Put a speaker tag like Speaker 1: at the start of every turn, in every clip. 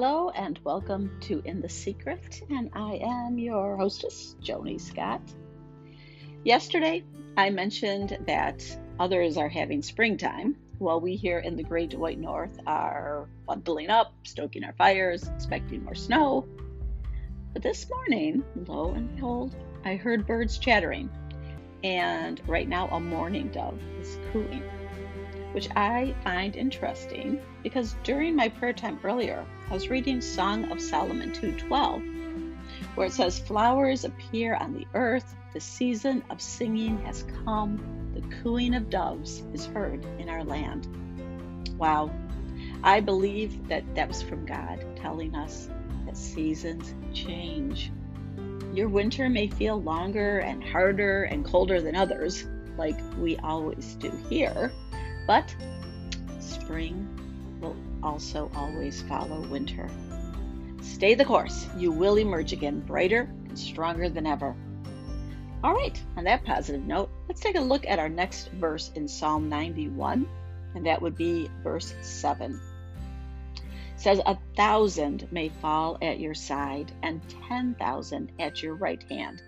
Speaker 1: Hello and welcome to In the Secret, and I am your hostess, Joni Scott. Yesterday, I mentioned that others are having springtime, while we here in the Great White North are bundling up, stoking our fires, expecting more snow. But this morning, lo and behold, I heard birds chattering, and right now a mourning dove is cooing which I find interesting because during my prayer time earlier, I was reading Song of Solomon 2:12, where it says, "Flowers appear on the earth, the season of singing has come, the cooing of doves is heard in our land." Wow. I believe that that was from God telling us that seasons change. Your winter may feel longer and harder and colder than others, like we always do here. But spring also always follow winter. Stay the course. You will emerge again brighter and stronger than ever. All right, on that positive note, let's take a look at our next verse in Psalm 91, and that would be verse 7. It says, A thousand may fall at your side, and ten thousand at your right hand,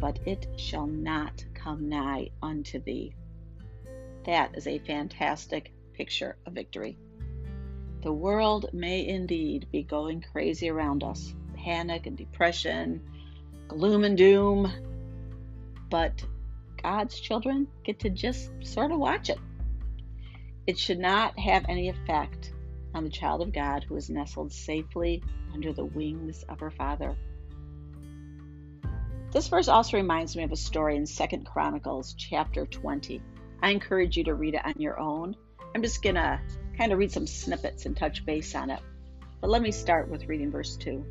Speaker 1: but it shall not come nigh unto thee. That is a fantastic picture of victory. The world may indeed be going crazy around us panic and depression, gloom and doom, but God's children get to just sort of watch it. It should not have any effect on the child of God who is nestled safely under the wings of her Father. This verse also reminds me of a story in Second Chronicles chapter 20. I encourage you to read it on your own. I'm just going to kind of read some snippets and touch base on it. But let me start with reading verse 2.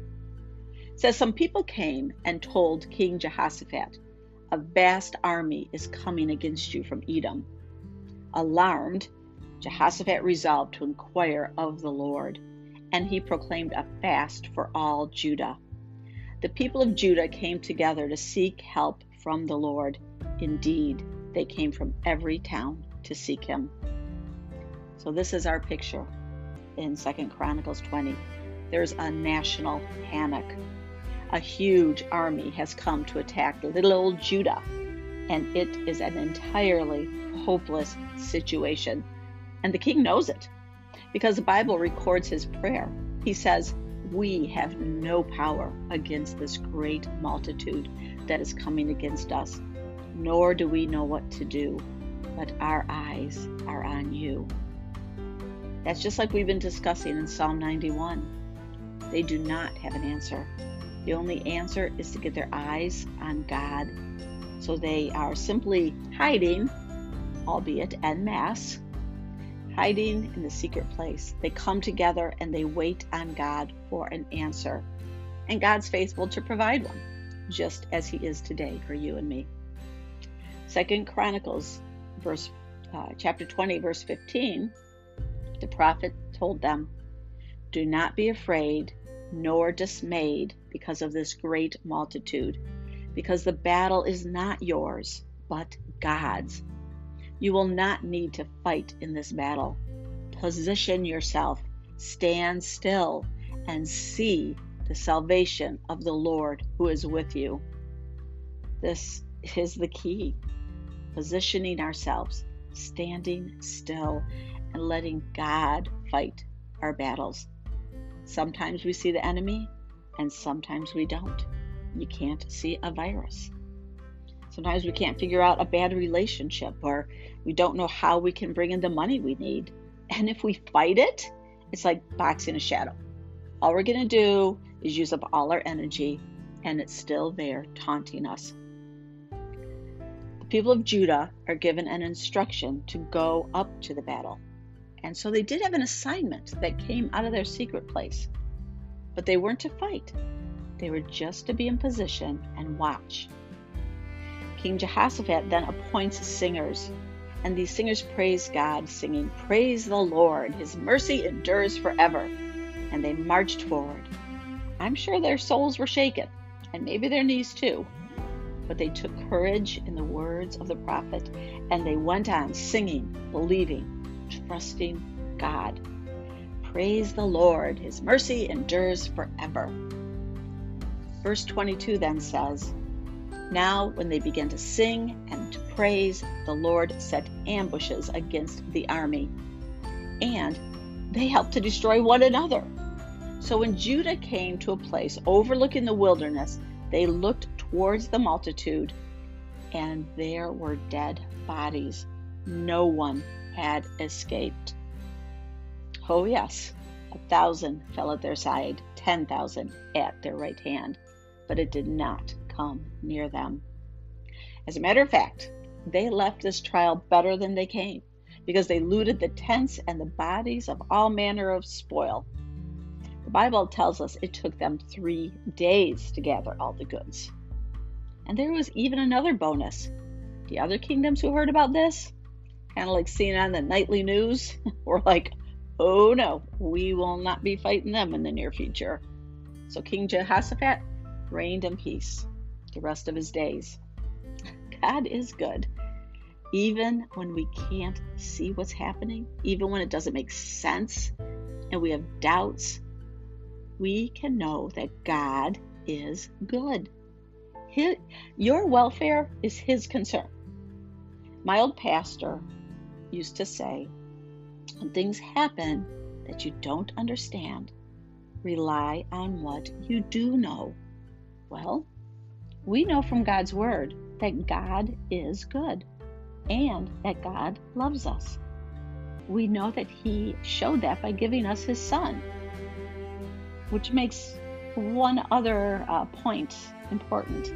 Speaker 1: It says, Some people came and told King Jehoshaphat, A vast army is coming against you from Edom. Alarmed, Jehoshaphat resolved to inquire of the Lord, and he proclaimed a fast for all Judah. The people of Judah came together to seek help from the Lord. Indeed, they came from every town to seek him. So this is our picture in Second Chronicles 20. There's a national panic. A huge army has come to attack little old Judah, and it is an entirely hopeless situation. And the king knows it because the Bible records his prayer. He says, We have no power against this great multitude that is coming against us nor do we know what to do, but our eyes are on you. That's just like we've been discussing in Psalm 91. They do not have an answer. The only answer is to get their eyes on God. So they are simply hiding, albeit en masse, hiding in the secret place. They come together and they wait on God for an answer. And God's faithful to provide one, just as He is today for you and me. Second Chronicles, verse uh, chapter 20, verse 15, the prophet told them, "Do not be afraid nor dismayed because of this great multitude, because the battle is not yours, but God's. You will not need to fight in this battle. Position yourself, stand still, and see the salvation of the Lord who is with you." This is the key positioning ourselves, standing still, and letting God fight our battles. Sometimes we see the enemy, and sometimes we don't. You can't see a virus. Sometimes we can't figure out a bad relationship, or we don't know how we can bring in the money we need. And if we fight it, it's like boxing a shadow. All we're going to do is use up all our energy, and it's still there taunting us the people of Judah are given an instruction to go up to the battle. And so they did have an assignment that came out of their secret place. But they weren't to fight, they were just to be in position and watch. King Jehoshaphat then appoints singers, and these singers praise God, singing, Praise the Lord, His mercy endures forever. And they marched forward. I'm sure their souls were shaken, and maybe their knees too, but they took courage in the words of the prophet and they went on singing, believing, trusting God. Praise the Lord, his mercy endures forever. Verse 22 then says, Now when they began to sing and to praise, the Lord set ambushes against the army, and they helped to destroy one another. So when Judah came to a place overlooking the wilderness, they looked towards the multitude, and there were dead bodies. No one had escaped. Oh, yes, a thousand fell at their side, ten thousand at their right hand, but it did not come near them. As a matter of fact, they left this trial better than they came because they looted the tents and the bodies of all manner of spoil. The Bible tells us it took them three days to gather all the goods. And there was even another bonus. The other kingdoms who heard about this, kind of like seeing on the nightly news, We're like, oh no, we will not be fighting them in the near future. So King Jehoshaphat reigned in peace the rest of his days. God is good even when we can't see what's happening, even when it doesn't make sense and we have doubts, we can know that God is good. His, your welfare is His concern. My old pastor used to say, when things happen that you don't understand, rely on what you do know. Well, we know from God's Word that God is good and that God loves us. We know that He showed that by giving us His Son, which makes one other uh, point important.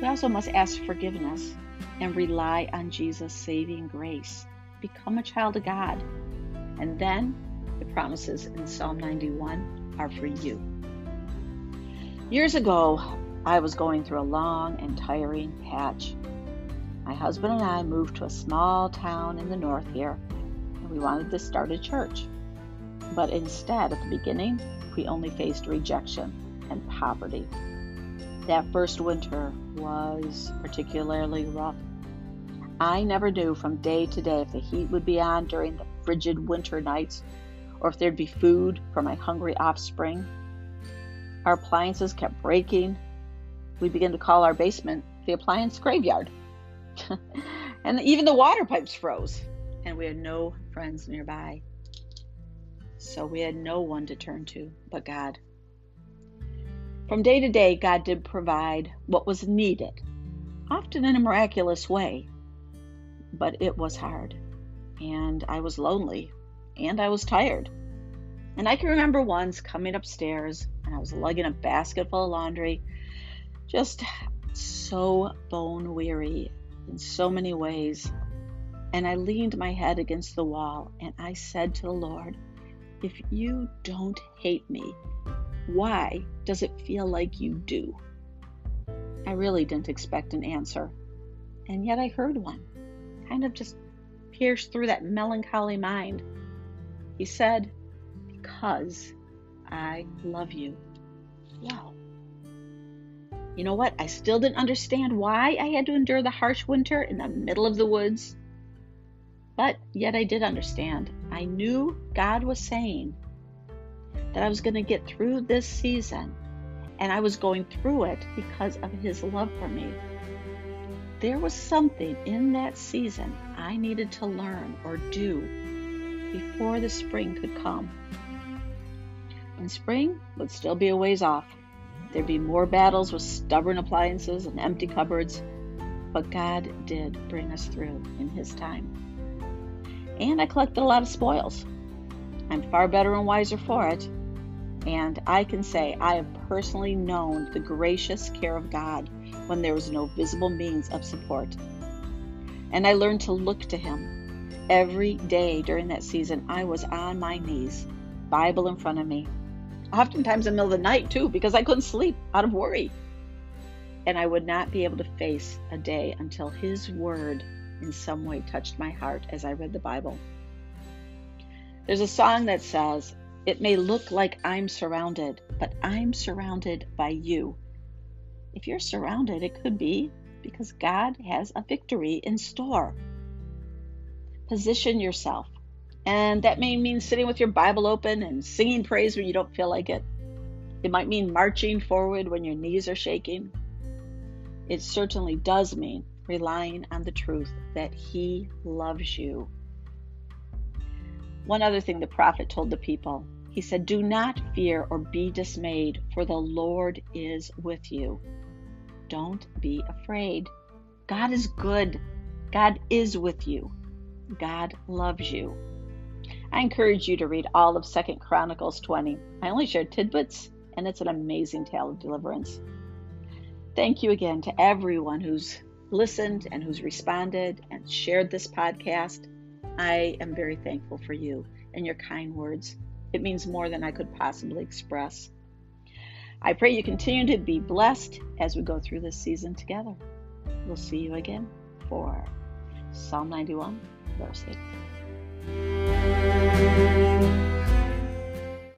Speaker 1: We also must ask forgiveness and rely on Jesus' saving grace. Become a child of God. And then the promises in Psalm 91 are for you. Years ago, I was going through a long and tiring patch my husband and I moved to a small town in the north here, and we wanted to start a church. But instead, at the beginning, we only faced rejection and poverty. That first winter was particularly rough. I never knew from day to day if the heat would be on during the frigid winter nights or if there'd be food for my hungry offspring. Our appliances kept breaking. We began to call our basement the appliance graveyard. and even the water pipes froze, and we had no friends nearby. So we had no one to turn to but God. From day to day, God did provide what was needed, often in a miraculous way. But it was hard, and I was lonely, and I was tired. And I can remember once coming upstairs and I was lugging a basket full of laundry, just so bone weary in so many ways. And I leaned my head against the wall and I said to the Lord, If you don't hate me, why does it feel like you do? I really didn't expect an answer, and yet I heard one, kind of just pierced through that melancholy mind. He said, Because I love you. Wow. You know what? I still didn't understand why I had to endure the harsh winter in the middle of the woods. But yet I did understand. I knew God was saying that I was going to get through this season, and I was going through it because of His love for me. There was something in that season I needed to learn or do before the spring could come. And spring would still be a ways off. There'd be more battles with stubborn appliances and empty cupboards, but God did bring us through in His time. And I collected a lot of spoils. I'm far better and wiser for it. And I can say I have personally known the gracious care of God when there was no visible means of support. And I learned to look to Him. Every day during that season, I was on my knees, Bible in front of me, oftentimes in the middle of the night too, because I couldn't sleep out of worry. And I would not be able to face a day until His Word in some way touched my heart as I read the Bible. There's a song that says, It may look like I'm surrounded, but I'm surrounded by you. If you're surrounded, it could be because God has a victory in store. Position yourself And that may mean sitting with your Bible open and singing praise when you don't feel like it. It might mean marching forward when your knees are shaking. It certainly does mean relying on the truth that He loves you. One other thing the prophet told the people he said, Do not fear or be dismayed, for the Lord is with you. Don't be afraid. God is good. God is with you. God loves you. I encourage you to read all of Second Chronicles 20. I only shared tidbits, and it's an amazing tale of deliverance. Thank you again to everyone who's listened and who's responded and shared this podcast. I am very thankful for you and your kind words. It means more than I could possibly express. I pray you continue to be blessed as we go through this season together. We'll see you again for Psalm 91, verse 8.